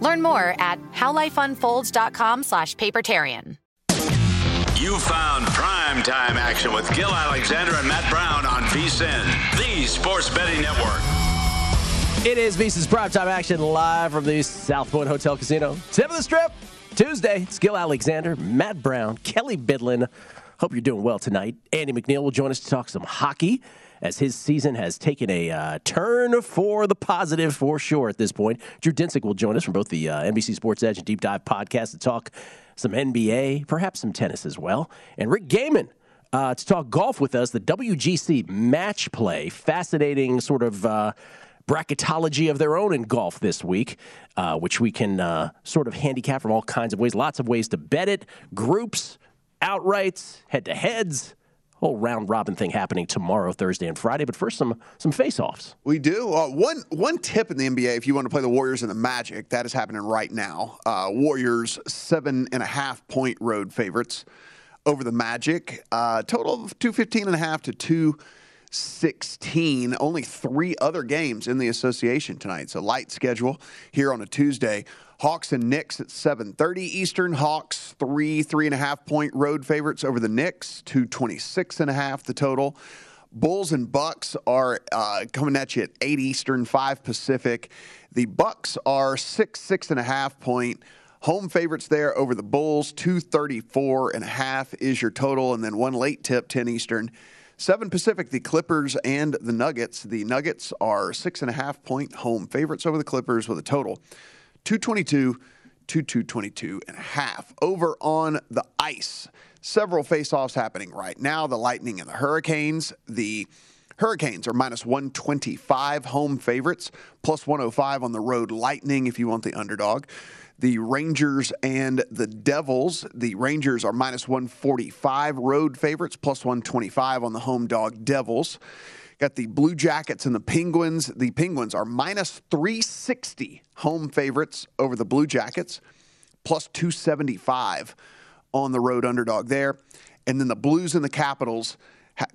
Learn more at howlifeunfolds.com slash papertarian. You found prime time action with Gil Alexander and Matt Brown on VSIN, the sports betting network. It is VSIN's primetime action live from the South Point Hotel Casino. Tip of the strip, Tuesday. It's Gil Alexander, Matt Brown, Kelly Bidlin. Hope you're doing well tonight. Andy McNeil will join us to talk some hockey as his season has taken a uh, turn for the positive for sure at this point. Drew Dinsick will join us from both the uh, NBC Sports Edge and Deep Dive podcast to talk some NBA, perhaps some tennis as well. And Rick Gehman uh, to talk golf with us, the WGC match play. Fascinating sort of uh, bracketology of their own in golf this week, uh, which we can uh, sort of handicap from all kinds of ways. Lots of ways to bet it, groups, outrights, head to heads whole round robin thing happening tomorrow, Thursday and Friday. But first, some some face offs. We do. Uh, one one tip in the NBA if you want to play the Warriors and the Magic, that is happening right now. Uh, Warriors seven and a half point road favorites over the Magic. Uh, total of two fifteen and a half to two. 16. Only three other games in the association tonight. A light schedule here on a Tuesday. Hawks and Knicks at 7:30 Eastern. Hawks three three and a half point road favorites over the Knicks. Two twenty six and a half the total. Bulls and Bucks are uh, coming at you at eight Eastern, five Pacific. The Bucks are six six and a half point. Home favorites there over the Bulls, 234 and a half is your total. And then one late tip, 10 Eastern. 7 Pacific, the Clippers and the Nuggets. The Nuggets are six and a half point home favorites over the Clippers with a total 222 to 222 and a half. Over on the ice, several face-offs happening right now. The Lightning and the Hurricanes. The Hurricanes are minus 125 home favorites, plus 105 on the road. Lightning, if you want the underdog. The Rangers and the Devils. The Rangers are minus 145 road favorites, plus 125 on the home dog Devils. Got the Blue Jackets and the Penguins. The Penguins are minus 360 home favorites over the Blue Jackets, plus 275 on the road underdog there. And then the Blues and the Capitals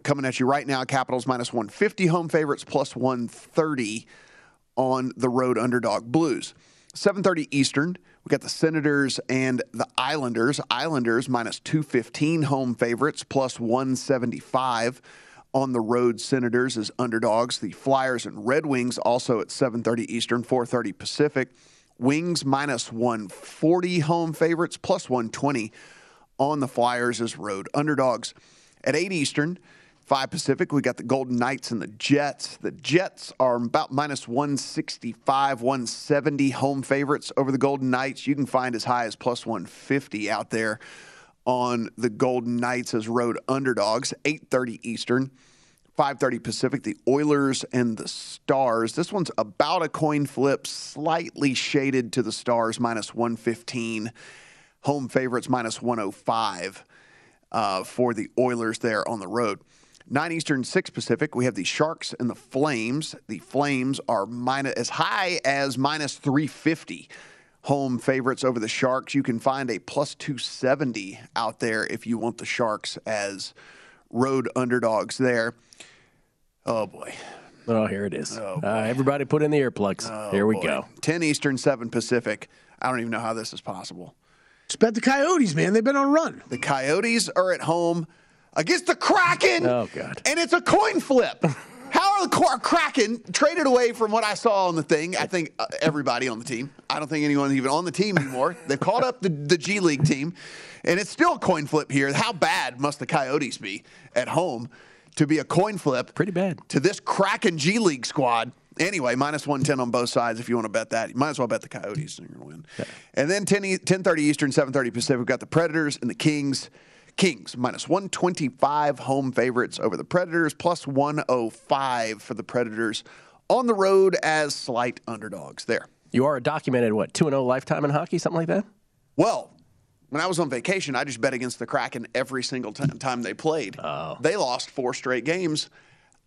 coming at you right now. Capitals minus 150 home favorites, plus 130 on the road underdog Blues. 7:30 Eastern. We got the Senators and the Islanders. Islanders minus 215 home favorites, plus 175 on the road Senators as underdogs. The Flyers and Red Wings also at 7:30 Eastern, 4:30 Pacific. Wings minus 140 home favorites, plus 120 on the Flyers as road underdogs. At 8 Eastern, Five Pacific, we got the Golden Knights and the Jets. The Jets are about minus 165, 170 home favorites over the Golden Knights. You can find as high as plus 150 out there on the Golden Knights as road underdogs. 8:30 Eastern. 5:30 Pacific, the Oilers and the Stars. This one's about a coin flip, slightly shaded to the Stars, minus 115. Home favorites minus 105 uh, for the Oilers there on the road. 9 Eastern, 6 Pacific, we have the Sharks and the Flames. The Flames are minus, as high as minus 350 home favorites over the Sharks. You can find a plus 270 out there if you want the Sharks as road underdogs there. Oh boy. Oh, here it is. uh, everybody put in the earplugs. here we Boy. go. 10 Eastern, 7 Pacific. I don't even know how this is possible. Just bet the Coyotes, man. They've been on a run. The Coyotes are at home against the Kraken. Oh, God. And it's a coin flip. How are the Qu- Kraken traded away from what I saw on the thing? I think uh, everybody on the team. I don't think anyone's even on the team anymore. They've called up the, the G League team, and it's still a coin flip here. How bad must the Coyotes be at home to be a coin flip? Pretty bad. To this Kraken G League squad. Anyway, minus 110 on both sides if you want to bet that. You might as well bet the Coyotes. And you're going to win. And then 10, e- 10.30 Eastern, 7.30 Pacific, we've got the Predators and the Kings. Kings minus 125 home favorites over the Predators, plus 105 for the Predators on the road as slight underdogs there. You are a documented, what, 2 0 lifetime in hockey, something like that? Well, when I was on vacation, I just bet against the Kraken every single t- time they played. Oh. They lost four straight games.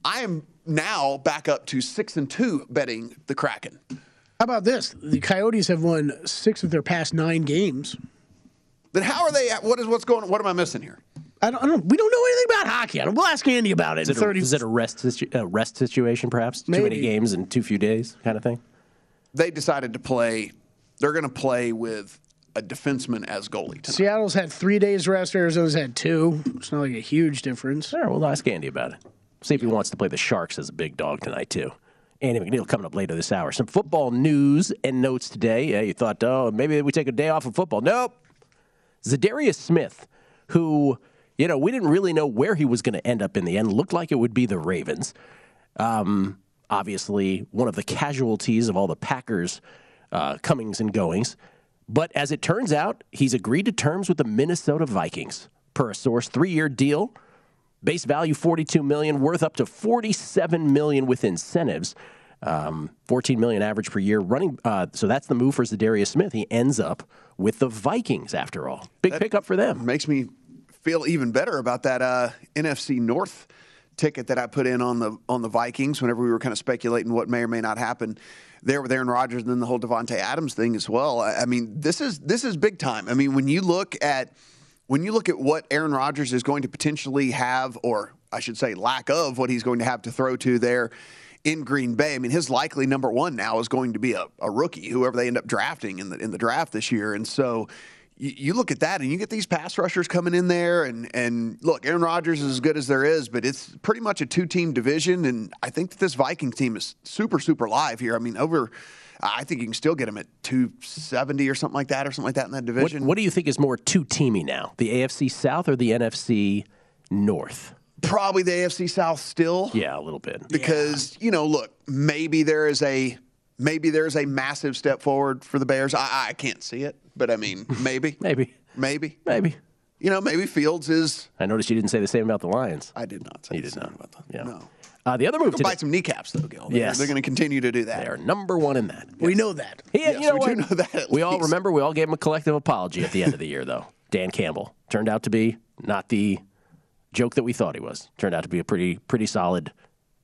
I am now back up to six and two betting the Kraken. How about this? The Coyotes have won six of their past nine games. Then how are they? At, what is what's going? What am I missing here? I don't, I don't. We don't know anything about hockey. I don't, we'll ask Andy about it. Is in it, a, Thirty. is it a rest, situ- a rest situation, perhaps? Too many Maybe. games in too few days, kind of thing? They decided to play. They're going to play with a defenseman as goalie tonight. Seattle's had three days rest. Arizona's had two. It's not like a huge difference. Sure, we'll ask Andy about it. See if he wants to play the Sharks as a big dog tonight, too. Andy McNeil coming up later this hour. Some football news and notes today. Yeah, you thought, oh, maybe we take a day off of football. Nope. Za'Darius Smith, who, you know, we didn't really know where he was going to end up in the end, looked like it would be the Ravens. Um, obviously, one of the casualties of all the Packers' uh, comings and goings. But as it turns out, he's agreed to terms with the Minnesota Vikings. Per a source, three-year deal, base value 42 million, worth up to 47 million with incentives. Um, 14 million average per year running. Uh, so that's the move for Za'Darius Smith. He ends up with the Vikings after all. Big pickup for them. makes me feel even better about that uh, NFC North ticket that I put in on the on the Vikings whenever we were kind of speculating what may or may not happen there with Aaron Rodgers and then the whole Davante Adams thing as well. I, I mean, this is this is big time. I mean, when you look at when you look at what Aaron Rodgers is going to potentially have, or I should say, lack of what he's going to have to throw to there in Green Bay. I mean, his likely number one now is going to be a, a rookie, whoever they end up drafting in the in the draft this year. And so you, you look at that and you get these pass rushers coming in there and and look, Aaron Rodgers is as good as there is, but it's pretty much a two team division. And I think that this Vikings team is super, super live here. I mean, over I think you can still get them at 270 or something like that, or something like that in that What, division. what do you think is more two teamy now, the AFC South or the NFC North? Probably the AFC South still. Yeah, a little bit. because you know, look, maybe there is a maybe there's a massive step forward for the Bears. I, I can't see it, but I mean, maybe, Maybe, maybe, maybe. you know, maybe Fields is. I noticed you didn't say the same about the Lions. I did not say You the did same not. about that. Yeah. No, Uh, the other move today, bite some kneecaps though, Gil. They're, Yes. they're going to continue to do that. they are number one in that. We know that. Yeah, Yes, you know we what? do know that at we all remember. We all gave him a collective apology at the end of the year, though. Dan Campbell turned out to be not the joke that we thought he was. Turned out to be a pretty pretty solid,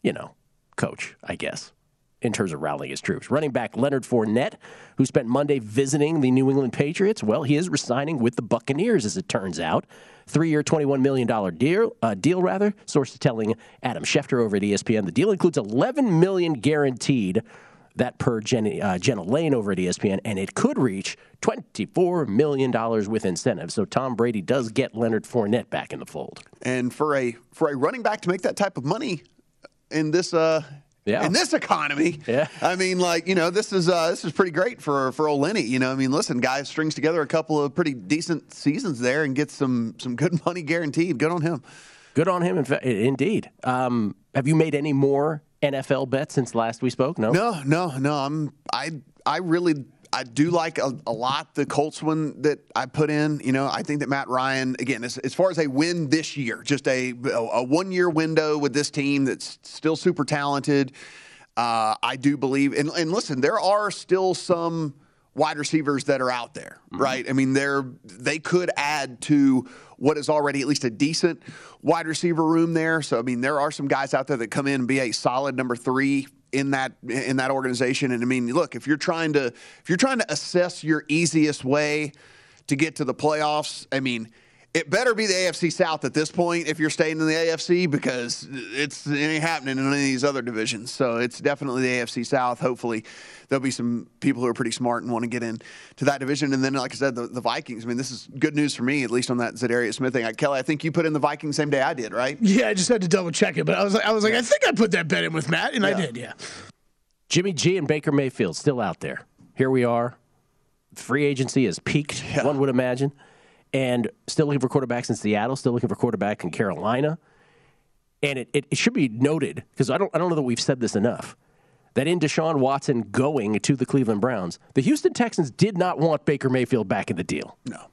you know, coach, I guess, in terms of rallying his troops. Running back Leonard Fournette, who spent Monday visiting the New England Patriots, well, he is resigning with the Buccaneers, as it turns out. Three-year, $21 million deal, uh, deal rather. Sources telling Adam Schefter over at ESPN the deal includes 11 million guaranteed. That per Jenny, uh, Jenna Laine over at ESPN, and it could reach $24 million with incentives. So Tom Brady does get Leonard Fournette back in the fold. And for a for a running back to make that type of money in this uh Yeah. in this economy, Yeah. I mean, like you know, this is uh, this is pretty great for for old Lenny. You know, I mean, listen, guy strings together a couple of pretty decent seasons there and gets some some good money guaranteed. Good on him. Good on him. In indeed. Um, have you made any more NFL bet since last we spoke? No. No, no, no. I'm I I really I do like a, a, lot the Colts one that I put in. You know, I think that Matt Ryan again, as, as far as a win this year, just a a one year window with this team that's still super talented. Uh, I do believe, and, and listen, there are still some wide receivers that are out there, mm-hmm. right? I mean, they're they could add to what is already at least a decent wide receiver room there. So I mean, there are some guys out there that come in and be a solid number three in that in that organization. And I mean, look, if you're trying to if you're trying to assess your easiest way to get to the playoffs, I mean it better be the AFC South at this point if you're staying in the AFC because it's it ain't happening in any of these other divisions. So it's definitely the AFC South. Hopefully, there'll be some people who are pretty smart and want to get into that division. And then, like I said, the, the, Vikings. I mean, this is good news for me, at least on that Za'Darius Smith thing. Kelly, I think you put in the Vikings same day I did, right? Yeah, I just had to double check it, but I was like, I was like, I think I put that bet in with Matt, and yeah. I did. Yeah. Jimmy G and Baker Mayfield still out there. Here we are. Free agency has peaked. Yeah. One would imagine and still looking for quarterbacks in Seattle, still looking for quarterback in Carolina. And it, it, it should be noted, because I don't, I don't know that we've said this enough, that in Deshaun Watson going to the Cleveland Browns, the Houston Texans did not want Baker Mayfield back in the deal. No.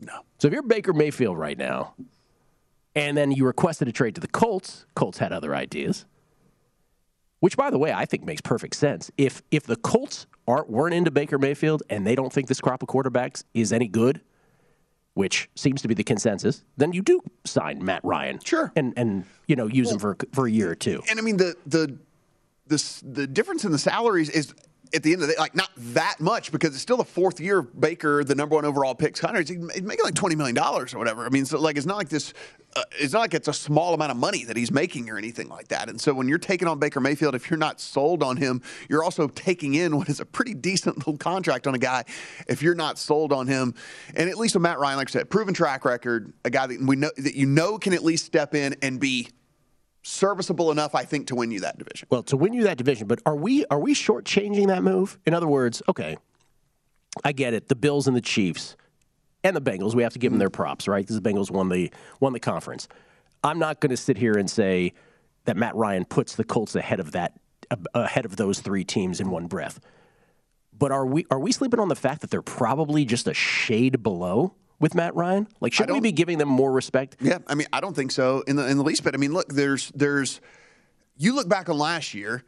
No. So if you're Baker Mayfield right now, and then you requested a trade to the Colts, Colts had other ideas. Which, by the way, I think makes perfect sense. If if the Colts aren't weren't into Baker Mayfield and they don't think this crop of quarterbacks is any good, which seems to be the consensus, then you do sign Matt Ryan. Sure. And and you know use well, him for for a year or two. And I mean the the the the difference in the salaries is at the end of the day, like not that much because it's still the fourth year of Baker, the number one overall pick. Connor, he's making like twenty million dollars or whatever. I mean, so like it's not like this. Uh, it's not like it's a small amount of money that he's making or anything like that. And so when you're taking on Baker Mayfield, if you're not sold on him, you're also taking in what is a pretty decent little contract on a guy. If you're not sold on him, and at least with Matt Ryan, like I said, proven track record, a guy that we know that you know can at least step in and be serviceable enough, I think, to win you that division. Well, to win you that division, but are we are we shortchanging that move? In other words, okay, I get it. The Bills and the Chiefs and the Bengals, we have to give them their mm-hmm. props, right? Because the Bengals won the won the conference. I'm not going to sit here and say that Matt Ryan puts the Colts ahead of that ahead of those three teams in one breath. But are we are we sleeping on the fact that they're probably just a shade below? With Matt Ryan? Like, should we be giving them more respect? Yeah, I mean, I don't think so in the in the least bit. I mean, look, there's there's you look back on last year.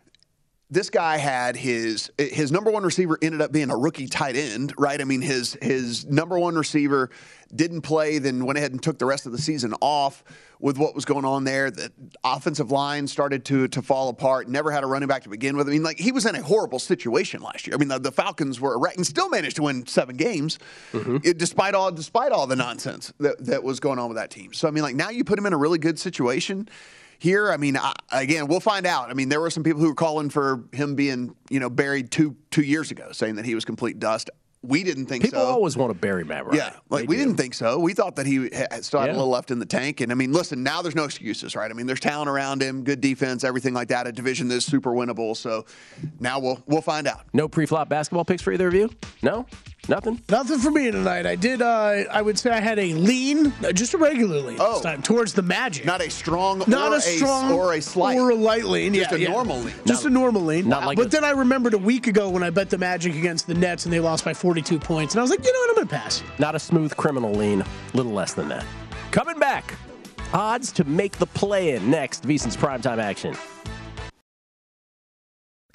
This guy had his his number one receiver ended up being a rookie tight end, right? I mean, his his number one receiver didn't play, then went ahead and took the rest of the season off with what was going on there. The offensive line started to to fall apart. Never had a running back to begin with. I mean, like he was in a horrible situation last year. I mean, the, the Falcons were erect and still managed to win seven games, mm-hmm. it, despite all despite all the nonsense that that was going on with that team. So I mean, like now you put him in a really good situation. Here, I mean, I, again, we'll find out. I mean, there were some people who were calling for him being, you know, buried two two years ago, saying that he was complete dust. We didn't think so. People so. always want to bury Matt Ryan. Yeah, like they we do. didn't think so. We thought that he had still had yeah. a little left in the tank. And I mean, listen, now there's no excuses, right? I mean, there's talent around him, good defense, everything like that. A division that's super winnable. So now we'll we'll find out. No pre-flop basketball picks for either of you? No. Nothing. Nothing for me tonight. I did. Uh, I would say I had a lean, just a regular lean oh. this time towards the Magic. Not a strong, not a strong, or a slight, or a light lean. Just yeah, a yeah. normal lean. Just not, a normal lean. Not like but a, then I remembered a week ago when I bet the Magic against the Nets and they lost by 42 points, and I was like, you know what, I'm gonna pass. Not a smooth criminal lean. Little less than that. Coming back. Odds to make the play in next. VSiN's primetime action.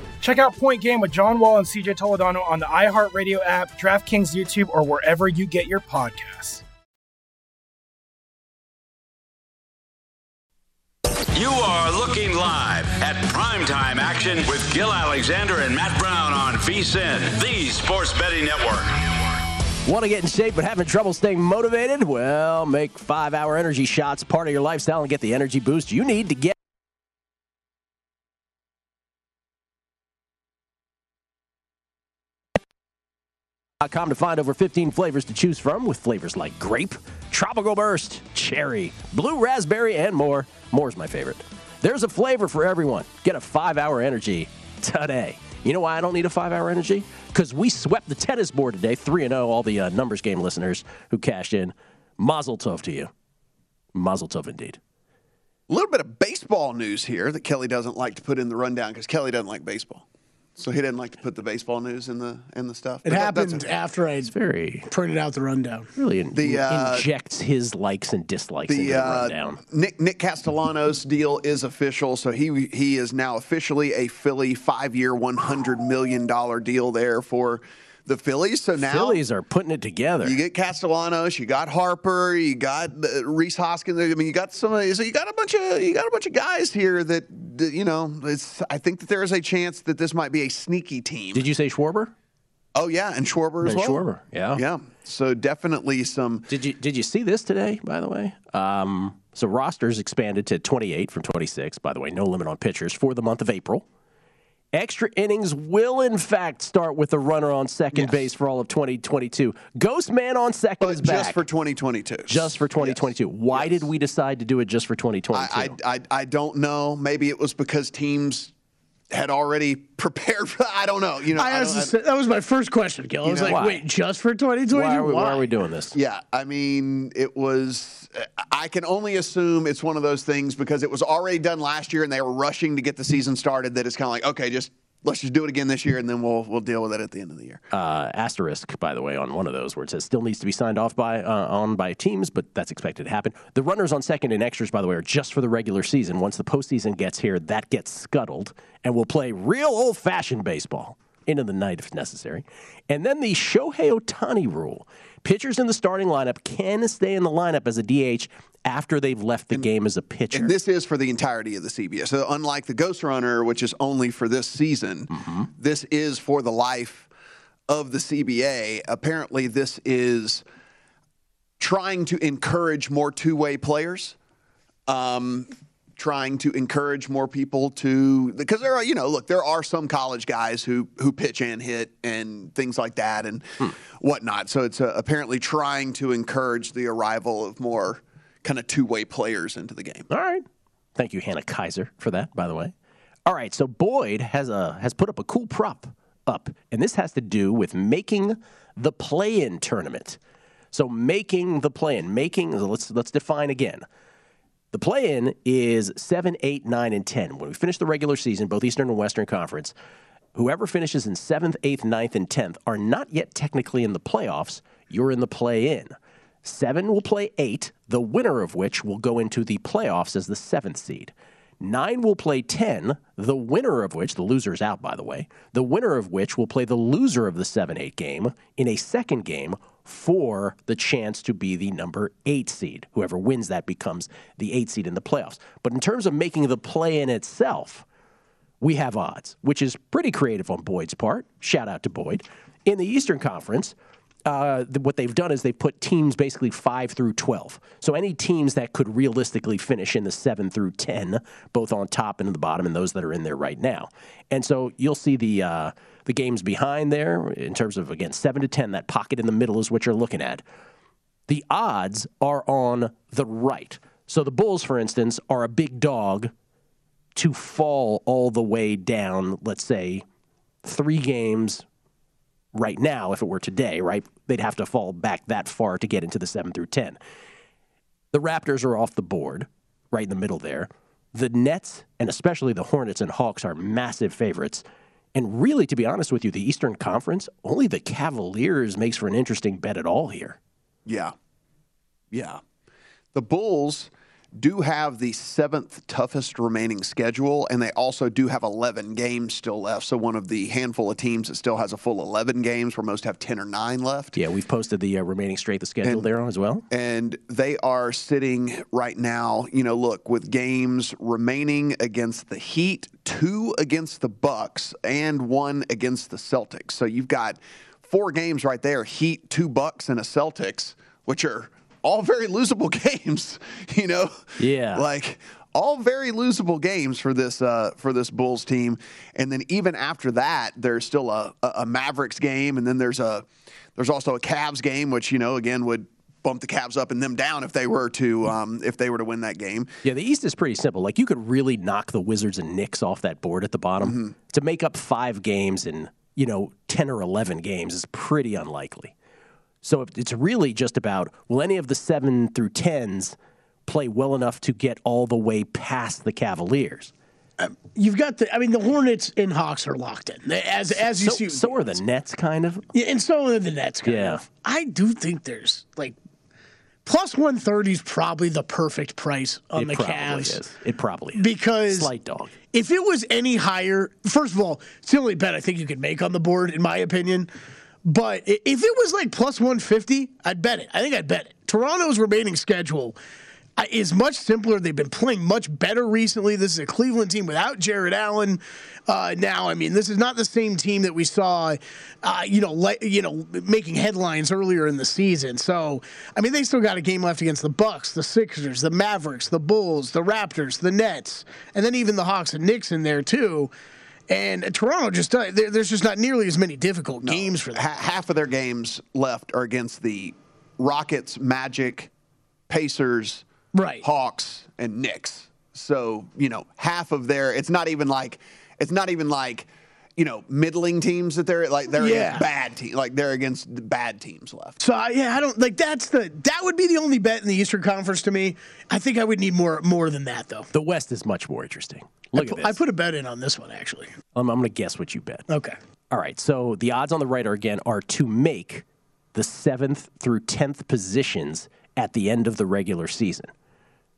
Check out Point Game with John Wall and CJ Toledano on the iHeartRadio app, DraftKings YouTube, or wherever you get your podcasts. You are looking live at primetime action with Gil Alexander and Matt Brown on VSIN, the Sports Betting Network. Want to get in shape but having trouble staying motivated? Well, make five hour energy shots part of your lifestyle and get the energy boost you need to get. Com to find over 15 flavors to choose from with flavors like grape, tropical burst, cherry, blue raspberry, and more. More's my favorite. There's a flavor for everyone. Get a five hour energy today. You know why I don't need a five hour energy? Because we swept the tennis board today, 3 0. All the uh, numbers game listeners who cashed in. Mazel tov to you. Mazel tov indeed. A little bit of baseball news here that Kelly doesn't like to put in the rundown because Kelly doesn't like baseball. So he didn't like to put the baseball news in the in the stuff. It But happened okay. after I Very printed out the rundown. really in, The, uh, injects his likes and dislikes into The the uh, rundown. Nick Nick Castellanos deal is official, so he he is now officially a Philly five year, one hundred million dollar deal there for the Phillies. So now Phillies are putting it together. You get Castellanos, you got Harper, you got uh, Rhys Hoskins. I mean, you got some. So you got a bunch of you got a bunch of guys here that, that, you know. It's. I think that there is a chance that this might be a sneaky team. Did you say Schwarber? oh yeah, and Schwarber as And well. Schwarber, yeah. yeah. So definitely some. Did you did you see this today? By the way, um, so rosters expanded to 28 from 26. By the way, no limit on pitchers for the month of April. Extra innings will in fact start with a runner on second base for all of 2022. Ghost man on second But is back. just for 2022. just for 2022. Why did we decide to do it just for 2022? I, I, I, I don't know. Maybe it was because teams had already prepared for. I don't know. You know, I I asked don't- the sa- that was my first question, Gil. I was know like, why? wait, just for 2022? why, are we, why are we doing this? Yeah, I mean, it was. I can only assume it's one of those things because it was already done last year and they were rushing to get the season started. That it's kind of like, okay, just let's just do it again this year and then we'll we'll deal with it at the end of the year. uh, asterisk, by the way, on one of those where it says still needs to be signed off by uh, on by teams, but that's expected to happen. The runners on second and extras, by the way, are just for the regular season. Once the postseason gets here, that gets scuttled, and we'll play real old fashioned baseball into the night if necessary. And then the Shohei Ohtani rule: pitchers in the starting lineup can stay in the lineup as a DH after they've left the game as a pitcher. And this is for the entirety of the CBA. So unlike the Ghost Runner, which is only for this season, this is for the life of the CBA. Apparently, this is trying to encourage more two-way players. Um, trying to encourage more people to because there are you know look there are some college guys who who pitch and hit and things like that and whatnot so it's uh, apparently trying to encourage the arrival of more kind of two-way players into the game All right. Thank you, Hannah Kaiser, for that, by the way. All right, so Boyd has a has put up a cool prop up, and this has to do with making the play-in tournament. So making the play-in, making let's let's define again. The play in is 7, 8, 9, and 10. When we finish the regular season, both Eastern and Western Conference, whoever finishes in 7th, 8th, 9th, and 10th are not yet technically in the playoffs. You're in the play in. Seven will play eight, the winner of which will go into the playoffs as the seventh seed. Nine will play 10, the winner of which, the loser is out, by the way, the winner of which will play the loser of the 7 8 game in a second game for the chance to be the number eight seed. Whoever wins that becomes the eight seed in the playoffs. But in terms of making the play in itself, we have odds, which is pretty creative on Boyd's part. Shout out to Boyd. In the Eastern Conference, uh, what they've done is they've put teams basically 5 through 12. So any teams that could realistically finish in the 7 through 10, both on top and the bottom, and those that are in there right now. And so you'll see the. Uh, the games behind there, in terms of, again, 7 to 10, that pocket in the middle is what you're looking at. The odds are on the right. So the Bulls, for instance, are a big dog to fall all the way down, let's say, three games right now, if it were today, right, they'd have to fall back that far to get into the 7 through 10. The Raptors are off the board, right in the middle there. The Nets, and especially the Hornets and Hawks, are massive favorites. And really, to be honest with you, the Eastern Conference, only the Cavaliers makes for an interesting bet at all here. Yeah. Yeah. The Bulls do have the seventh toughest remaining schedule, and they also do have 11 games still left. So, one of the handful of teams that still has a full 11 games, where most have 10 or 9 left. Yeah, we've posted the uh, remaining strength of schedule And- there as well. And they are sitting right now, you know, look, with games remaining against the Heat, two against the Bucks, and one against the Celtics. So you've got four games right there Heat, two Bucks, and a Celtics, which are all very losable games, you know? Yeah. Like, all very losable games for this uh, for this Bulls team, and then even after that, there's still a, a Mavericks game, and then there's a there's also a Cavs game, which you know again would bump the Cavs up and them down if they were to um, if they were to win that game. Yeah, the East is pretty simple. Like you could really knock the Wizards and Knicks off that board at the bottom. Mm-hmm. To make up five games in, you know, 10 or 11 games is pretty unlikely. So if- it's really just about will any of the 7 through 10s play well enough to get all the way past the Cavaliers? Um, you've got the. I mean, the Hornets and Hawks are locked in. As as you so, see, so are the Nets kind of. Yeah, and so are the Nets. Kind Yeah. Of. I do think there's like plus one thirty is probably the perfect price on it the probably Cavs is. It probably is. because Slight dog. If it was any higher, first of all, it's the only bet I think you could make on the board, in my opinion. But if it was like plus 150, I'd bet it. I think I'd bet it. Toronto's remaining schedule uh, is much simpler. They've been playing much better recently. This is a Cleveland team without Jarrett Allen. Uh, now, I mean, this is not the same team that we saw, uh, you know, le- you know, making headlines earlier in the season. So, I mean, they still got a game left against the Bucks, the Sixers, the Mavericks, the Bulls, the Raptors, the Nets, and then even the Hawks and Knicks in there too. And Toronto just uh, there's just not nearly as many difficult games for them. Half of their games left are against the Rockets, Magic, Pacers, right, Hawks, and Knicks. So you know, half of their it's not even like it's not even like you know middling teams that they're like they're Yeah. bad team like they're against the bad teams left. So I- yeah, I don't like that's the that would be the only bet in the Eastern Conference to me. I think I would need more more than that though. The West is much more interesting. Look I, at this. I put a bet in on this one actually. Um, I'm going to guess what you bet. Okay. All right. So the odds on the right are again are to make the seventh through tenth positions at the end of the regular season.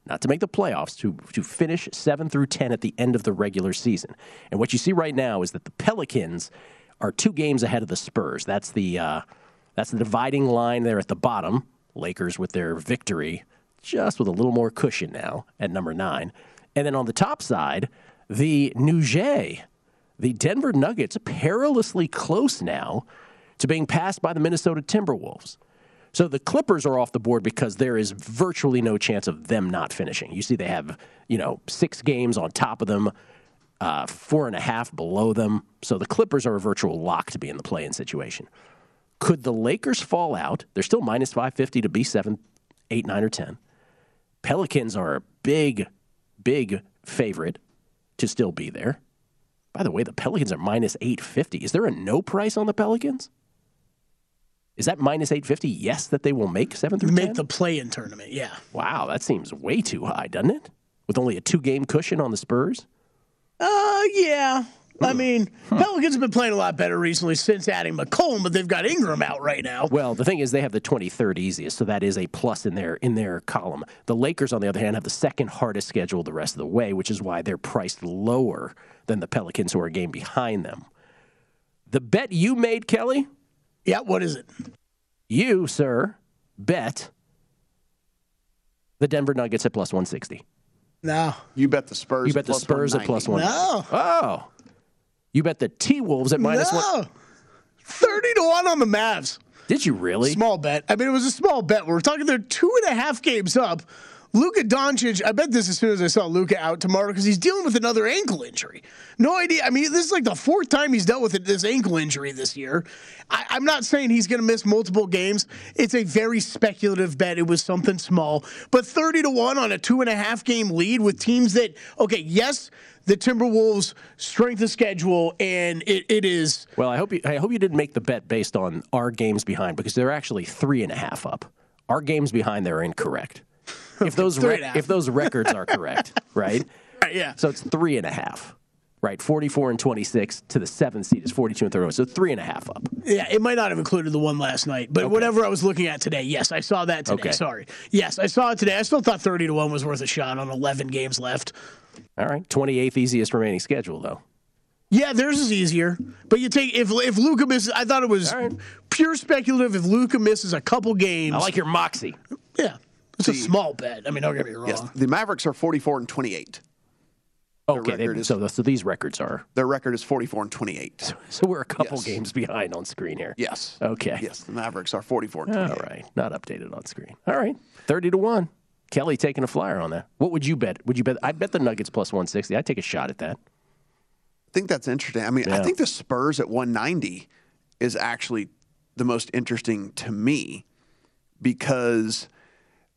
Not to make the playoffs, to, to finish seven through ten at the end of the regular season. And what you see right now is that the Pelicans are two games ahead of the Spurs. That's the uh, that's the dividing line there at the bottom. Lakers with their victory, just with a little more cushion now at number nine. And then on the top side, the Nouget, the Denver Nuggets, perilously close now to being passed by the Minnesota Timberwolves. So the Clippers are off the board because there is virtually no chance of them not finishing. You see, they have you know six games on top of them, uh, four and a half below them. So the Clippers are a virtual lock to be in the play-in situation. Could the Lakers fall out? They're still minus five fifty to be seven, eight, nine, or ten. Pelicans are a big, big favorite to still be there. By the way, the Pelicans are minus 850. Is there a no price on the Pelicans? Is that minus 850? Yes, that they will make 7 through 10? Make the play in tournament, yeah. Wow, that seems way too high, doesn't it? With only a two game cushion on the Spurs? Uh, yeah. I mean, Pelicans have been playing a lot better recently since adding McCollum, but they've got Ingram out right now. Well, the thing is, they have the 23rd easiest, so that is a plus in their in their column. The Lakers, on the other hand, have the second hardest schedule the rest of the way, which is why they're priced lower than the Pelicans, who are a game behind them. The bet you made, Kelly? Yeah, what is it? You, sir, bet the Denver Nuggets at plus 160. No. You bet the Spurs. You bet the plus Spurs at plus 190. one. No. Oh. You bet the T Wolves at minus no. one. 30 to 1 on the Mavs. Did you really? Small bet. I mean, it was a small bet. We're talking they're two and a half games up. Luka Doncic, I bet this as soon as I saw Luka out tomorrow because he's dealing with another ankle injury. No idea. I mean, this is like the fourth time he's dealt with this ankle injury this year. I, I'm not saying he's going to miss multiple games. It's a very speculative bet. It was something small, but 30 to 1 on a two and a half game lead with teams that, okay, yes, the Timberwolves' strength of schedule, and it, it is. Well, I hope you. I hope you didn't make the bet based on our games behind because they're actually three and a half up. Our games behind there are incorrect. If those Three rec- and a half. if those records are correct, right? Right, yeah. So it's three and a half, right? Forty-four and twenty-six to the seventh seed is forty-two and thirty-one. So three and a half up. Yeah, it might not have included the one last night, but whatever I was looking at today, yes, I saw that today. Okay. Sorry. Yes, I saw it today. I still thought 30 to 1 was worth a shot on 11 games left. All right, twenty-eighth easiest remaining schedule though. Yeah, theirs is easier. But you take if if Luka misses I thought it was pure speculative if Luka misses a couple games. I like your moxie. Yeah. It's a small bet. I mean, don't get me wrong. Yes, the Mavericks are 44 and 28. Okay, they, is- so so these records are. Their record is 44 and 28. So we're a couple Yes. games behind on screen here. Yes. Okay. Yes, the Mavericks are 44 and All 28. right, not updated on screen. All right, thirty to one. Kelly taking a flyer on that. What would you bet? Would you bet? I bet the Nuggets plus one sixty. I'd take a shot at that. I think that's interesting. I mean, I think the Spurs at 190 is actually the most interesting to me because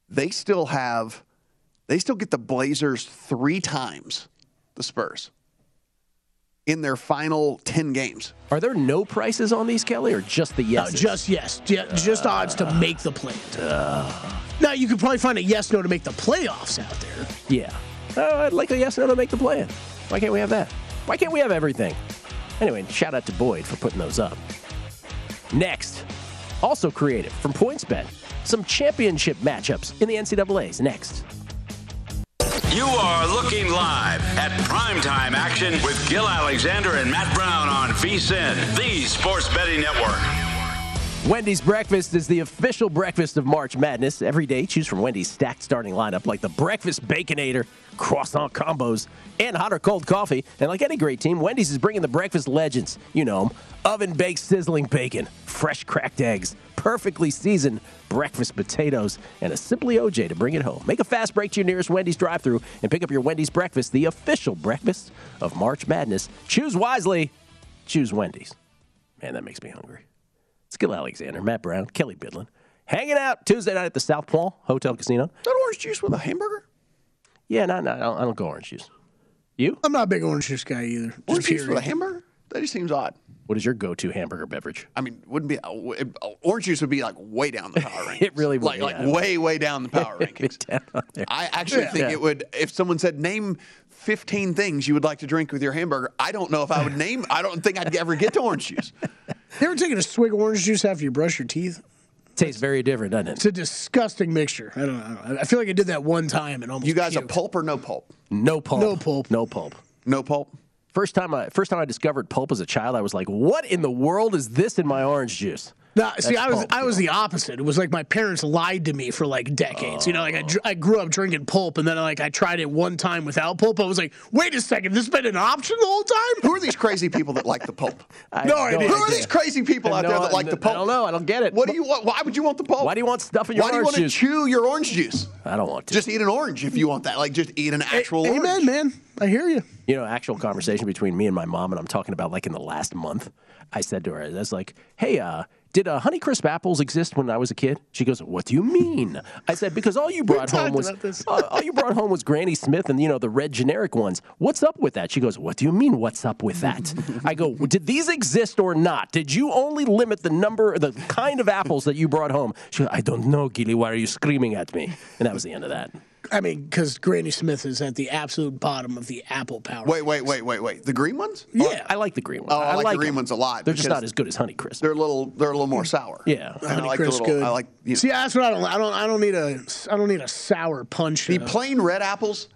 they still have they still get the Blazers 3 times the Spurs in their final 10 games. Are there no prices on these, Kelly, or just the No, yes? just yes. Ju- Just uh, odds to make the play. Uh. Now, you could probably find a yes no to make the playoffs out there. yeah. Oh, I'd like a yes no to make the plan. Why can't we have that? Why can't we have everything? Anyway, shout out to Boyd for putting those up. Next, also creative from PointsBet, some championship matchups in the NCAA's. Next. You are looking live at primetime action with Gil Alexander and Matt Brown on VSIN, the Sports Betting Network. Wendy's breakfast is the official breakfast of March Madness. Every day, choose from Wendy's stacked starting lineup like the breakfast baconator, croissant combos, and hot or cold coffee. And like any great team, Wendy's is bringing the breakfast legends. You know 'em. oven baked sizzling bacon, fresh cracked eggs, perfectly seasoned breakfast potatoes, and a Simply OJ to bring it home. Make a fast break to your nearest Wendy's drive-thru and pick up your Wendy's breakfast, the official breakfast of March Madness. Choose wisely. Choose Wendy's. Man, that makes me hungry. Skill Alexander, Matt Brown, Kelly Bidlin, hanging out Tuesday night at the South Point Hotel Casino. Not orange juice with a hamburger? Yeah, no, no, I don't, I don't go orange juice. You? I'm not a big orange juice guy either. Just Orange juice with a hamburger? That just seems odd. What is your go-to hamburger beverage? I mean, wouldn't be uh, orange juice would be like way down the power rankings. It really would, like like way way down the power rankings. Down on there. I actually Yeah. think Yeah. it would if someone said name 15 things you would like to drink with your hamburger. I don't know if I would name. I don't think I'd ever get to orange juice. You ever taken a swig of orange juice after you brush your teeth? Tastes very different, doesn't it? It's a disgusting mixture. I don't know. I feel like I did that one time and almost. You guys a pulp or no pulp? No pulp. No pulp. No pulp. No pulp. First time I first time I discovered pulp as a child, I was like, "What in the world is this in my orange juice?" No, see, That's I was pulp, I was the opposite. It was like my parents lied to me for like decades. You know, like I, I grew up drinking pulp, and then like I tried it one time without pulp. I was like, wait a second, this has been an option the whole time. Who are these crazy people that like the pulp? I No have idea. Who are these crazy people out know- there that like the pulp? I pulp? don't know. I don't get it. What do you want? Why would you want the pulp? Why do you want stuff in your orange? Why do you want to chew your orange juice? I don't want to. Just eat an orange if you want that. Like just eat an actual orange. Amen, man. I hear you. You know, actual conversation between me and my mom, and I'm talking about like in the last month. I said to her, I was like, "Hey, uh, did uh, Honeycrisp apples exist when I was a kid? She goes, What do you mean? I said, Because all you brought home was uh, all you brought home was Granny Smith and you know the red generic ones. What's up with that? She goes, What do you mean? What's up with that? I go, Did these exist or not? Did you only limit the number, the kind of apples that you brought home? She goes, I don't know, Gilly. Why are you screaming at me? And that was the end of that. I mean, because Granny Smith is at the absolute bottom of the apple power. Wait, wait, wait, wait, wait. The green ones? Yeah. Oh, I like the green ones. Oh, I, like, the green them. ones a lot. They're just not as good as Honeycrisp. They're a little. They're a little more sour. Yeah. And I like the Honeycrisp little. good. I like. You know, See, that's what I don't. I don't. I don't need a. I don't need a sour punch. the plain red apples.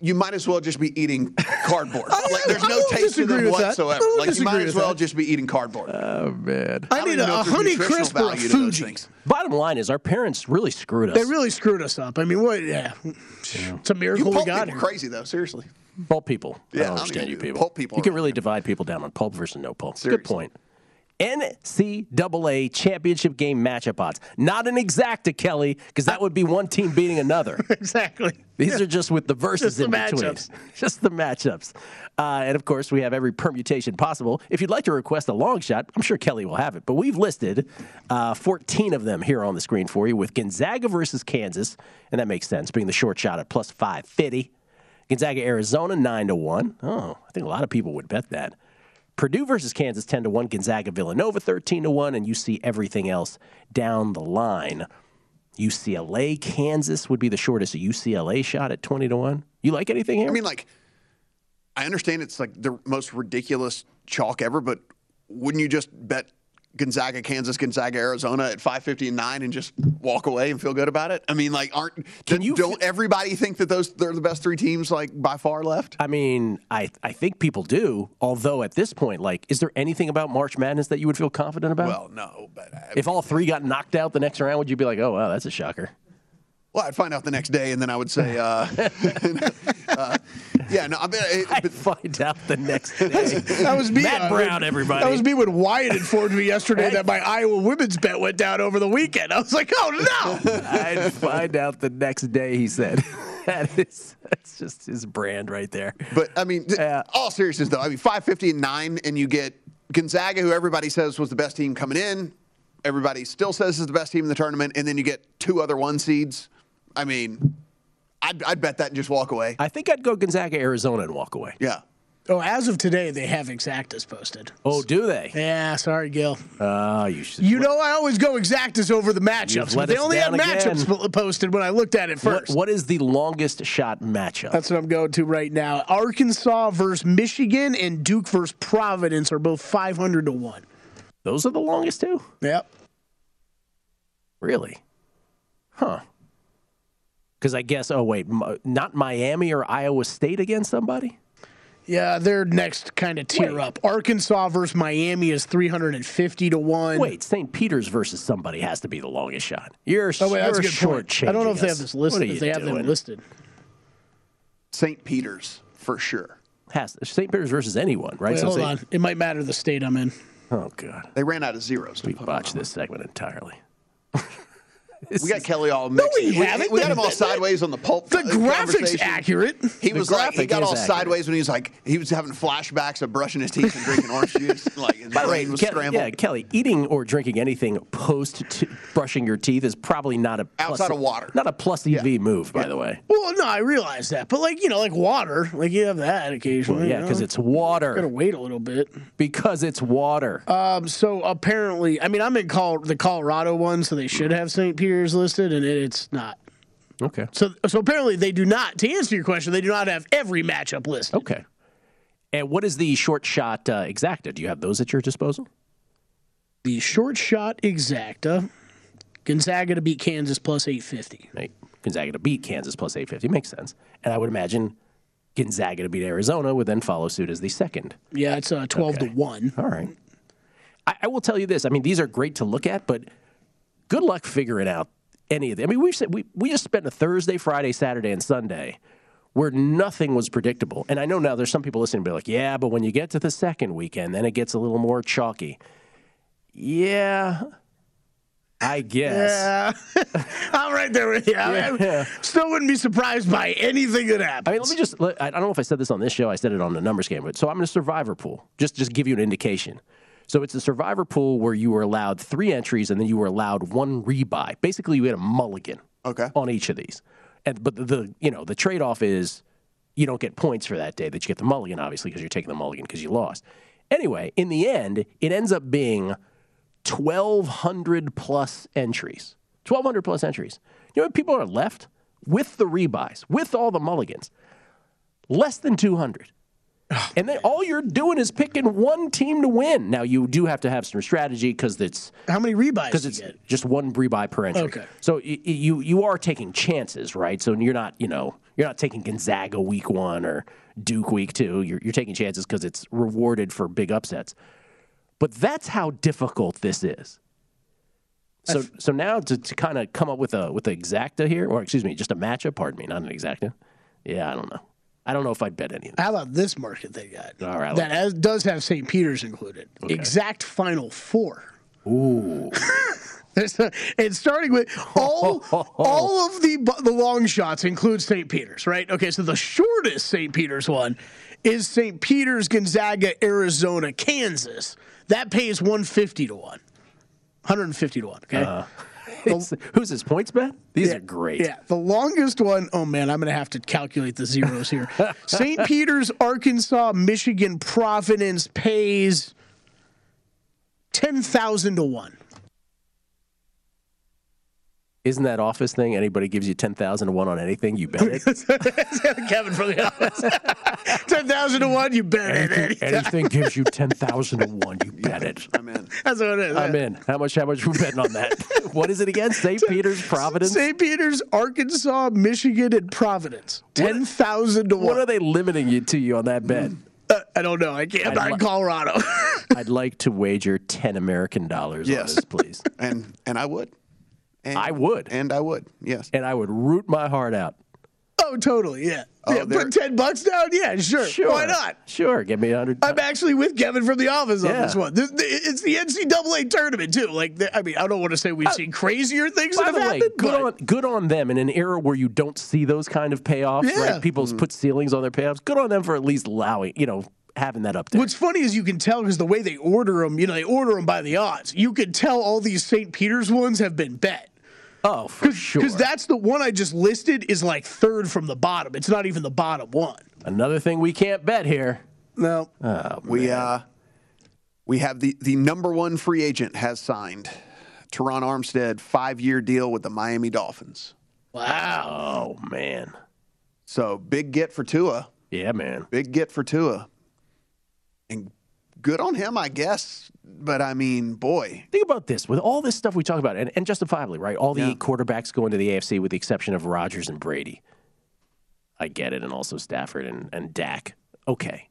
You might as well just be eating cardboard. like there's I no don't taste to disagree them with that. whatsoever. Like you might as well that. just be eating cardboard. Oh man. I don't need a, know a if honey crisp or a value to those Fuji. Bottom line is our parents really screwed us. They really screwed us up. I mean, what? Yeah, it's a You miracle we pulp got people here. crazy though. Seriously. Pulp people. I Yeah, I don't don't understand you people. pulp people You can really here. divide people down on pulp versus no pulp. Good point. NCAA championship game matchup odds. Not an exacta, Kelly, because that would be one team beating another. Exactly. These are just with the verses Just the in between. matchups. Just the matchups. Uh, and of course, we have every permutation possible. If you'd like to request a long shot, I'm sure Kelly will have it. But we've listed uh, 14 of them here on the screen for you with Gonzaga versus Kansas. And that makes sense, being the short shot at plus 550. Gonzaga, Arizona, 9 to 1. Oh, I think a lot of people would bet that. Purdue versus Kansas, 10 to 1. Gonzaga, Villanova, 13 to 1. And you see everything else down the line. UCLA, Kansas would be the shortest UCLA shot at 20 to 1. You like anything here? I mean, like, I understand it's like the most ridiculous chalk ever, but wouldn't you just bet Gonzaga, Kansas, Gonzaga, Arizona at five fifty and nine and just walk away and feel good about it? I mean, like, aren't Can you don't everybody think that those they're the best three teams like by far left? I mean, I I think people do. Although at this point, like, is there anything about March Madness that you would feel confident about? Well, no, but uh, if all three got knocked out the next round, would you be like, oh wow, that's a shocker? Well, I'd find out the next day, and then I would say, uh, uh, yeah, no, I mean, it, I but find out the next day. That was me. Matt uh, Brown, when- everybody. That was me when Wyatt informed me yesterday that my Iowa women's bet went down over the weekend. I was like, oh no. I'd find out the next day. He said, "That is that's just his brand right there." But I mean, th- Yeah. all seriousness though, I mean, five fifty and nine, and you get Gonzaga, who everybody says was the best team coming in. Everybody still says is the best team in the tournament, and then you get two other one seeds. I mean, I'd, I'd bet that and just walk away. I think I'd go Gonzaga, Arizona, and walk away. Yeah. Oh, as of today, they have exactas posted. Oh, do they? Yeah, sorry, Gil. Oh, you should. You know, I always go exactas over the matchups, but they only had down again. matchups posted when I looked at it What, first. what is the longest shot matchup? That's what I'm going to right now. Arkansas versus Michigan and Duke versus Providence are both 500 to 1. Those are the longest two. Yep. Really? Huh. Because I guess, oh, wait, not Miami or Iowa State against somebody? Yeah, they're next kind of tier Wait. up. Arkansas versus Miami is 350 to 1. Wait, St. Peter's versus somebody has to be the longest shot. You're, Oh, wait, that's a you're good point. shortchanging I don't know if they have this listed. What are If you they have doing? them listed. St. Peter's for sure. Has St. Peter's versus anyone, right? Wait, So hold say- on. It might matter the state I'm in. Oh God, They ran out of zeros. we botched this segment entirely. We got Kelly all mixed. we haven't. We got him all sideways on the pulp. The graphics accurate. He The was like, he got all accurate. sideways when he was like, he was having flashbacks of brushing his teeth and drinking orange juice. Like his By the way, brain was Ke- scrambled. yeah, Kelly, eating or drinking anything post t- brushing your teeth is probably not a plus, Outside of water. not a plus EV move, by the way. Well, no, I realize that. But, like, you know, like water, like you have that occasionally. Yeah, you because know? it's Gotta wait a little bit. Because it's water. Um, so apparently, I mean, I'm in Col- the Colorado one, so they should have St. Peter's listed, and it, it's not. okay. So, so apparently, they do not. To answer your question, they do not have every matchup listed. Okay. And what is the short shot uh, exacta? Do you have those at your disposal? The short shot exacta, Gonzaga to beat Kansas plus 850. Right. Gonzaga to beat Kansas plus 850 makes sense. And I would imagine Gonzaga to beat Arizona would then follow suit as the second. Yeah, it's uh, 12 to one. All right. I, I will tell you this. I mean, these are great to look at, but good luck figuring out any of them. I mean, we've said we, we just spent a Thursday, Friday, Saturday, and Sunday where nothing was predictable. And I know now there's some people listening to be like, yeah, but when you get to the second weekend, then it gets a little more chalky. Yeah, I guess. Yeah, I'm right there with you. I mean, Yeah. Still wouldn't be surprised by anything that happens. I mean, let me just, I don't know if I said this on this show. I said it on the numbers game, but so I'm in a survivor pool. Just, just give you an indication. So it's a survivor pool where you were allowed three entries and then you were allowed one rebuy. Basically, you had a mulligan Okay. on each of these. And but the, the you know the trade off is you don't get points for that day that you get the mulligan obviously because you're taking the mulligan because you lost. Anyway, in the end, it ends up being 1200 plus entries. 1200 plus entries. You know what people are left with the rebuys, with all the mulligans? Less than 200. And then all you're doing is picking one team to win. Now you do have to have some strategy because it's How many rebuys? because it's get? just one rebuy per entry. Okay. So y- y- you you are taking chances, right? So you're not you know you're not taking Gonzaga week one or Duke week two. You're you're taking chances because it's rewarded for big upsets. But that's how difficult this is. So so now to, to kind of come up with a with an exacta here, or excuse me, just a matchup. Pardon me, not an exacta. Yeah, I don't know. I don't know if I'd bet any of that. How about this market they got? All right, That has, does have St. Peter's included. Exact Final Four. Ooh. And starting with all all of the the long shots include St. Peter's, right? Okay, so the shortest St. Peter's one is St. Peter's, Gonzaga, Arizona, Kansas. That pays 150 to 1. 150 to 1, okay? Uh, who's this points bet? These are great. Yeah, the longest one, oh man, I'm going to have to calculate the zeros here. St. Peter's, Arkansas, Michigan, Providence pays 10,000 to 1. Isn't that office thing? Anybody gives you ten thousand to one on anything, you bet it. Kevin from the office. 10,000 to 1, you bet it. anything, anytime. anything gives you ten thousand to one, you bet it. I'm in. That's what it is. I'm in. How much? How much we betting on that? what is it again? St. Peter's, Providence. St. Peter's, Arkansas, Michigan, and Providence. 10,000 to 1. What are they limiting you to you on that bet? Uh, I don't know. I can't. I'm I'd not in Colorado. I'd like to wager ten American dollars on Yes. this, please. And and I would. And, I would, And I would. Yes. and I would root my heart out. oh, totally. Yeah. Oh, yeah put 10 bucks down? Yeah, sure. Sure, Why not? Sure, give me a hundred. I'm actually with Kevin from the office on Yeah. this one. It's the NCAA tournament too. Like, I mean, I don't want to say we've uh, seen crazier things that have way, happened. good but- on good on them in an era where you don't see those kind of payoffs. Yeah. Right? People mm-hmm. put ceilings on their payoffs. Good on them for at least allowing, you know, having that up there. What's funny is you can tell because the way they order them, you know, they order them by the odds. You can tell all these St. Peter's ones have been bet. Oh, for sure. Because that's the one I just listed is like third from the bottom. It's not even the bottom one. Another thing we can't bet here. No. Oh, We uh we have the the number one free agent has signed. Terron Armstead, five year deal with the Miami Dolphins. Wow. oh man. So big get for Tua. Yeah, man. Big get for Tua. Good on him, I guess. But I mean, boy, Think about this. With all this stuff we talk about, and, and justifiably, right? All the Yeah. eight quarterbacks going to the AFC with the exception of Rodgers and Brady. I get it, and also Stafford and, and Dak. Okay.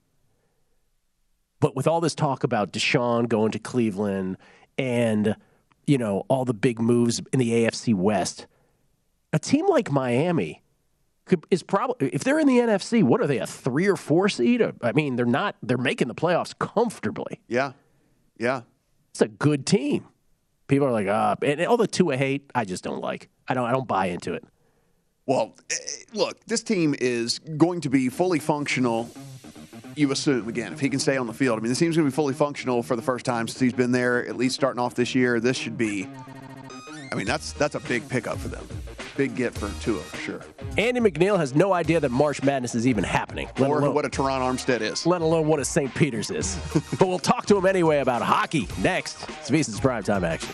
But with all this talk about Deshaun going to Cleveland and, you know, all the big moves in the AFC West, a team like Miami could, is probably, if they're in the NFC, what are they, a three or four seed? I mean, they're not, they're making the playoffs comfortably. yeah. Yeah. It's a good team. People are like, ah, and all the Tua hate, I just don't like. I don't, I don't buy into it. Well, eh, look, this team is going to be fully functional. You assume again if he can stay on the field. I mean, this team's going to be fully functional for the first time since he's been there. At least starting off this year, this should be. I mean, that's that's a big pickup for them. Big get for Tua for sure. Andy McNeil has no idea that March Madness is even happening, let Or alone, what a Terron Armstead is. let alone what a St. Peter's is. but we'll talk to him anyway about hockey next. It's Visa's primetime action.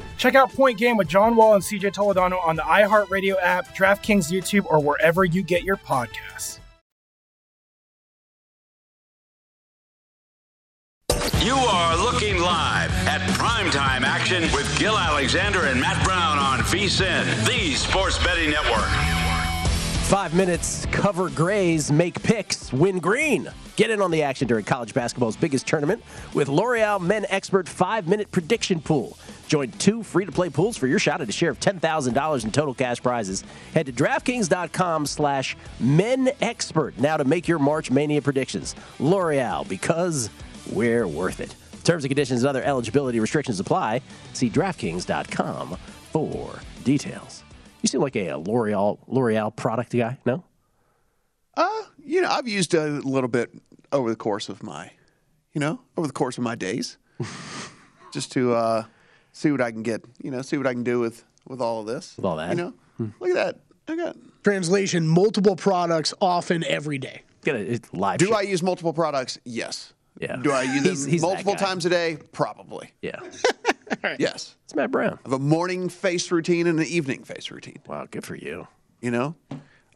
Check out Point Game with John Wall and CJ Toledano on the iHeartRadio app, DraftKings YouTube, or wherever you get your podcasts. You are looking live at primetime action with Gil Alexander and Matt Brown on VSIN, the Sports Betting Network. Five minutes, cover grays, make picks, win green. Get in on the action during college basketball's biggest tournament with L'Oreal Men Expert five minute prediction pool. Join two free to play pools for your shot at a share of $10,000 in total cash prizes. Head to DraftKings.com slash Men Expert now to make your March Mania predictions. L'Oreal, because we're worth it. Terms and conditions and other eligibility restrictions apply. See DraftKings.com for details. You seem like a, a L'Oreal L'Oreal product guy, no? Uh, you know, I've used a little bit over the course of my, you know, over the course of my days, just to uh, see what I can get. You know, see what I can do with with all of this. With all that. you know, hmm. look at that. I got. Translation: multiple products, often every day. Get it live. Do I use multiple products? Yes. Yeah. Do I use He's- them he's that multiple times a day? Probably. Yeah. Yes. It's Matt Brown. I have a morning face routine and an evening face routine. Wow, good for you. You know?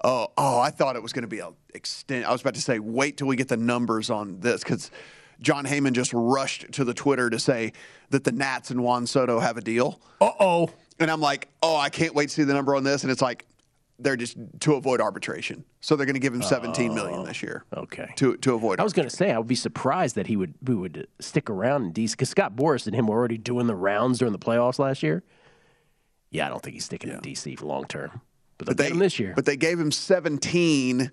Oh, oh, I thought it was going to be a extent. I was about to say, wait till we get the numbers on this because Jon Heyman just rushed to the Twitter to say that the Nats and Juan Soto have a deal. Uh oh. And I'm like, oh, I can't wait to see the number on this. And it's like, they're just to avoid arbitration, so they're going to give him 17 million this year. Okay. To to avoid. I was going to say I would be surprised that he would we would stick around in DC because Scott Boras and him were already doing the rounds during the playoffs last year. Yeah, I don't think he's sticking in DC for long term. But, but him this year. But they gave him 17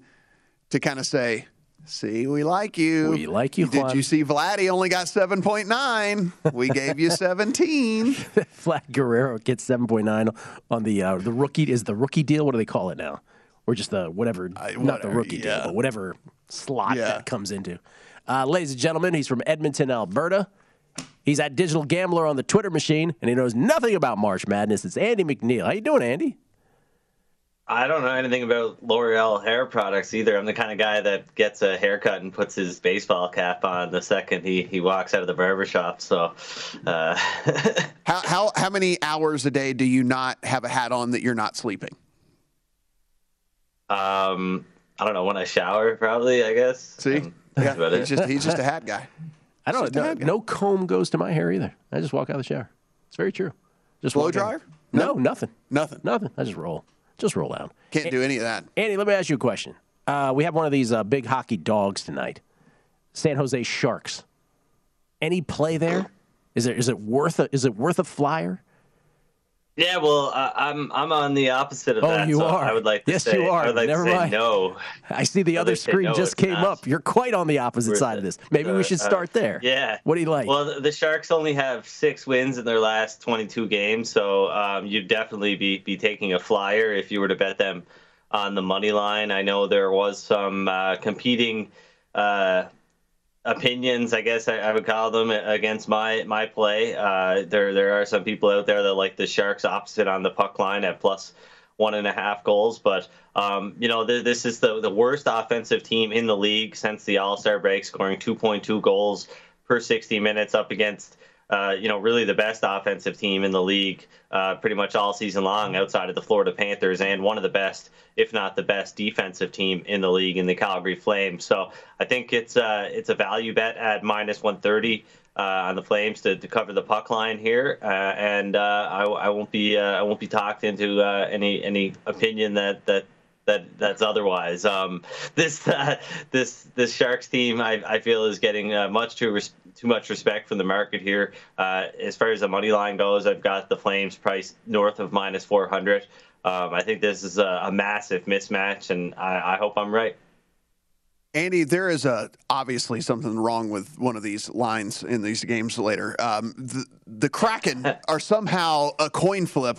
to kind of say, see, we like you. We like you, Did Juan." you see Vladdy only got 7.9? We gave you 17. Vlad Guerrero gets seven point nine on the uh, the rookie is the rookie deal. What do they call it now? Or just the whatever, not the whatever, rookie deal, but whatever slot Yeah. that comes into. Uh, ladies and gentlemen, he's from Edmonton, Alberta. He's at Digital Gambler on the Twitter machine, and he knows nothing about March Madness. It's Andy McNeil. How you doing, Andy? I don't know anything about L'Oreal hair products either. I'm the kind of guy that gets a haircut and puts his baseball cap on the second he, he walks out of the barber shop. So, uh, how, how, how many hours a day do you not have a hat on that you're not sleeping? um, I don't know when I shower, probably. I guess. See? And that's about he's it. just, he's just a hat guy. I don't know. hat. No comb goes to my hair either. I just walk out of the shower. It's very true. Just Blow walk out. dryer? No, nothing. Nothing. Nothing. I just roll. Just roll out. Can't do any of that. Andy, let me ask you a question. Uh, we have one of these uh, big hockey dogs tonight. San Jose Sharks. Any play there? Is it is it worth a is it worth a flyer? Yeah, well, uh, I'm I'm on the opposite of Oh, that. you so are. I would like to Yes, say you are. I would like Never to say mind. no. I see the I other screen no, just came not. up. You're quite on the opposite We're side of this. Maybe we uh, should uh, start there. Yeah. What do you like? Well, the, the Sharks only have six wins in their last 22 games, so um, you'd definitely be, be taking a flyer if you were to bet them on the money line. I know there was some uh, competing uh, opinions, I guess I, I would call them, against my my play. Uh, there there are some people out there that like the Sharks opposite on the puck line at plus one and a half goals. But um, you know, th- this is the the worst offensive team in the league since the All Star break, scoring 2.2 goals per 60 minutes up against. Uh, you know, really the best offensive team in the league, uh, pretty much all season long, outside of the Florida Panthers, and one of the best, if not the best, defensive team in the league in the Calgary Flames. So I think it's uh, it's a value bet at minus 130 uh, on the Flames to, to cover the puck line here, uh, and I, I won't be I won't be talked into any any opinion that that that that's otherwise. Um, this uh, this this Sharks team, I, I feel, is getting uh, much too res- too much respect from the market here. Uh, as far as the money line goes, I've got the Flames priced north of minus 400. Um, I think this is a, a massive mismatch, and I, I hope I'm right. Andy, there is a obviously something wrong with one of these lines in these games later. Um, the, the Kraken are somehow a coin flip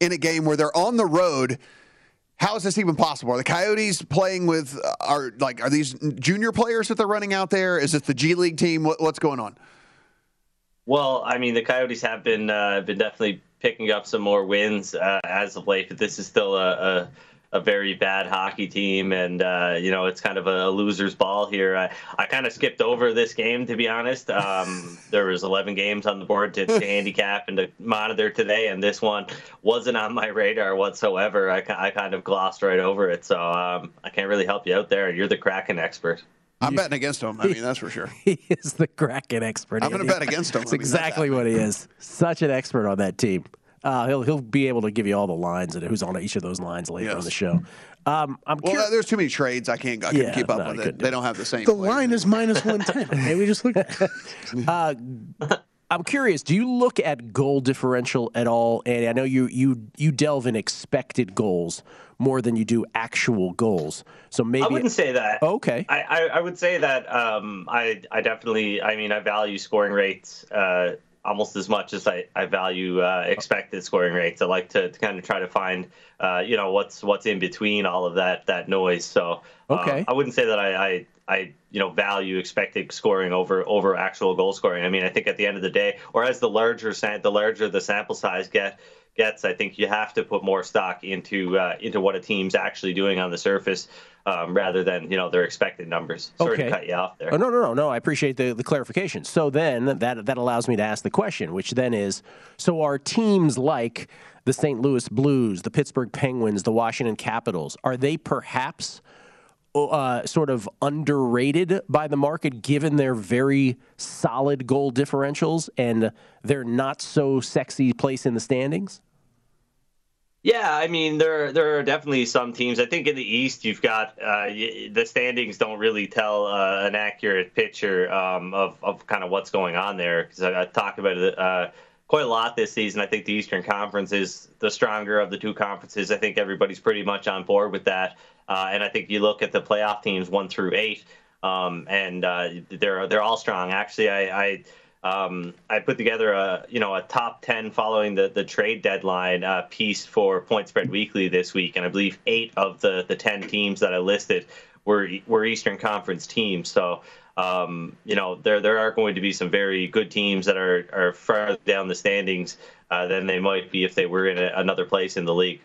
in a game where they're on the road. How is this even possible? Are the Coyotes playing with uh, are like are these junior players that they're running out there? Is it the G League team? What, what's going on? Well, I mean, the Coyotes have been uh, been definitely picking up some more wins uh, as of late, but this is still a, a, a very bad hockey team, and uh, you know it's kind of a, loser's ball here. I, I kind of skipped over this game to be honest. Um, there was 11 games on the board to, to handicap and to monitor today, and this one wasn't on my radar whatsoever. I, I kind of glossed right over it, so um, I can't really help you out there. You're the Kraken expert. I'm betting against them. I mean, that's for sure. He is the Kraken expert. I'm gonna bet against him. That's I mean, that's exactly what he is. Such an expert on that team. Uh, he'll he'll be able to give you all the lines and who's on each of those lines later on the show. Um, I'm Well, curious. there's too many trades. I can't. I Yeah, keep up no, with it. do They it. don't have the same. The line is minus 110. Okay, we just looked at it. Uh, I'm curious. Do you look at goal differential at all, Andy? I know you you you delve in expected goals more than you do actual goals. So maybe I wouldn't say that. Okay. I, I, I would say that um, I I definitely I mean I value scoring rates uh, almost as much as I, I value uh, expected scoring rates. I like to, to kind of try to find uh, you know what's what's in between all of that that noise. So um, Okay. I wouldn't say that I, I I you know value expected scoring over over actual goal scoring. I mean I think at the end of the day, or as the larger the larger the sample size get gets, I think you have to put more stock into uh, into what a team's actually doing on the surface, um, rather than you know their expected numbers. Sorry Okay. to cut you off there. Oh, no, no, no, no. I appreciate the, the clarification. So then that that allows me to ask the question, which then is: so are teams like the St. Louis Blues, the Pittsburgh Penguins, the Washington Capitals, are they perhaps uh, sort of underrated by the market given their very solid goal differentials and their not so sexy place in the standings? Yeah, I mean there there are definitely some teams. I think in the East you've got uh, the standings don't really tell uh, an accurate picture um, of of kind of what's going on there because I, I talked about it uh, quite a lot this season. I think the Eastern Conference is the stronger of the two conferences. I think everybody's pretty much on board with that, uh, and I think you look at the playoff teams one through eight, um, and uh, they're they're all strong. Actually, I. I um, I put together a you know a top ten following the, the trade deadline uh, piece for Point Spread Weekly this week, and I believe eight of the, the ten teams that I listed were were Eastern Conference teams. So um, you know there there are going to be some very good teams that are are further down the standings uh, than they might be if they were in a, another place in the league.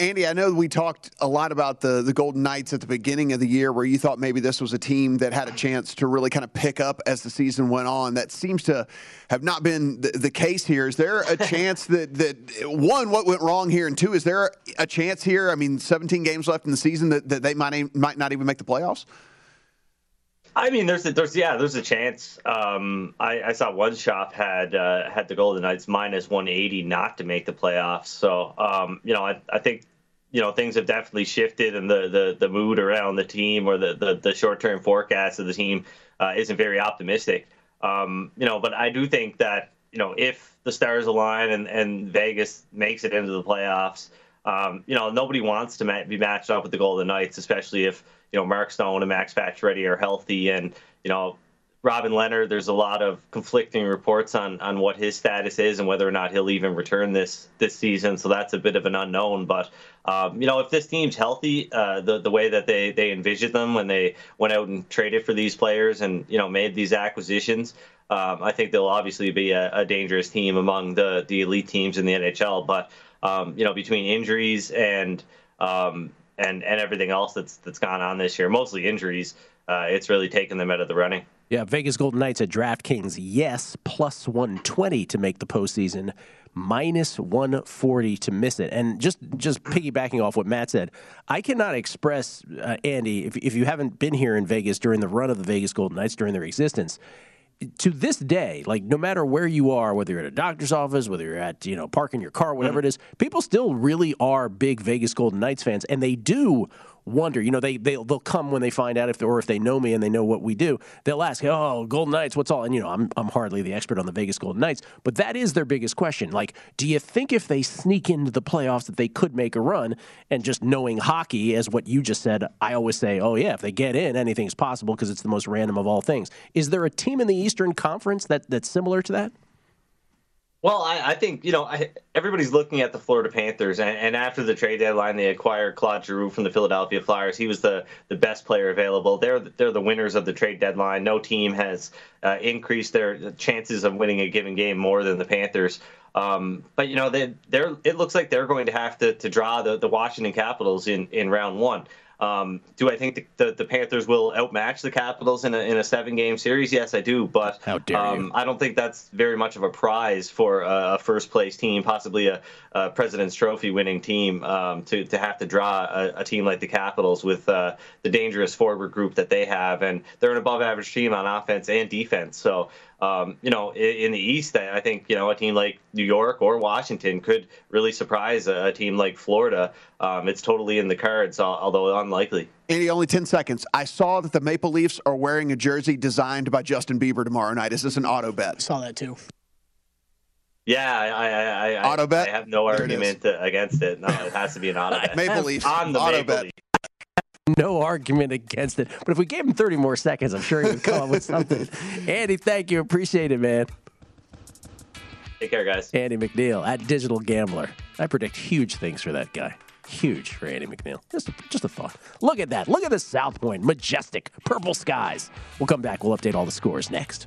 Andy, I know we talked a lot about the the Golden Knights at the beginning of the year, where you thought maybe this was a team that had a chance to really kind of pick up as the season went on. That seems to have not been the, the case here. Is there a chance that that one, what went wrong here, and two, is there a chance here? I mean, 17 games left in the season that, that they might might not even make the playoffs. I mean, there's a, there's yeah, there's a chance. Um, I, I saw one shop had uh, had the Golden Knights minus 180 not to make the playoffs. So um, you know, I, I think you know things have definitely shifted, and the the, the mood around the team or the the, the short term forecast of the team uh, isn't very optimistic. Um, you know, but I do think that you know, if the stars align and, and Vegas makes it into the playoffs, um, you know, nobody wants to ma- be matched up with the Golden Knights, especially if, you know, Mark Stone and Max Pacioretty are healthy and, you know, Robin Lehner, there's a lot of conflicting reports on on what his status is and whether or not he'll even return this this season. So that's a bit of an unknown. But um, you know, if this team's healthy, uh, the the way that they they envisioned them when they went out and traded for these players and you know made these acquisitions, um, I think they'll obviously be a, a, dangerous team among the the elite teams in the NHL. But um, you know, between injuries and um, and and everything else that's that's gone on this year, mostly injuries, uh, it's really taken them out of the running. Yeah, Vegas Golden Knights at DraftKings, yes, plus 120 to make the postseason, minus 140 to miss it. And just just piggybacking off what Matt said, I cannot express, uh, Andy, if, if you haven't been here in Vegas during the run of the Vegas Golden Knights during their existence, to this day, like no matter where you are, whether you're at a doctor's office, whether you're at, you know, parking your car, whatever mm-hmm. it is, people still really are big Vegas Golden Knights fans. And they do wonder. You know, they, they they'll come when they find out if or if they know me and they know what we do. They'll ask, "Oh, Golden Knights, what's all?" And you know, I'm I'm hardly the expert on the Vegas Golden Knights, but that is their biggest question. Like, do you think if they sneak into the playoffs that they could make a run? And just knowing hockey, as what you just said, I always say, "Oh yeah, if they get in, anything's possible because it's the most random of all things." Is there a team in the Eastern Conference that that's similar to that? Well, I, I, think you know I, everybody's looking at the Florida Panthers, and, and, after the trade deadline, they acquired Claude Giroux from the Philadelphia Flyers. He was the, the best player available. They're they're the winners of the trade deadline. No team has uh, increased their chances of winning a given game more than the Panthers. Um, but you know they they're it looks like they're going to have to, to draw the, the Washington Capitals in, in round one. Um, do I think the, the, the, Panthers will outmatch the Capitals in a, in a seven game series? Yes, I do. But um. I don't think that's very much of a prize for a, first place team, possibly a, a President's Trophy winning team, um, to, to have to draw a, a, team like the Capitals with uh, the dangerous forward group that they have. And they're an above average team on offense and defense. So um, you know, in, in, the East, I think you know a team like New York or Washington could really surprise a, a team like Florida. Um, it's totally in the cards, although unlikely. Andy, only ten seconds. I saw that the Maple Leafs are wearing a jersey designed by Justin Bieber tomorrow night. Is this an auto bet? I Saw that too. Yeah, I, I, I, auto bet. I have no argument against it. No, it has to be an auto bet. Maple Leafs on the auto Maple bet. Leafs no argument against it. But if we gave him 30 more seconds, I'm sure he would come up with something. Andy, thank you. Appreciate it, man. Take care, guys. Andy McNeil at Digital Gambler. I predict huge things for that guy. Huge for Andy McNeil. Just a, just a thought. Look at that. Look at the South Point. Majestic. Purple skies. We'll come back. We'll update all the scores next.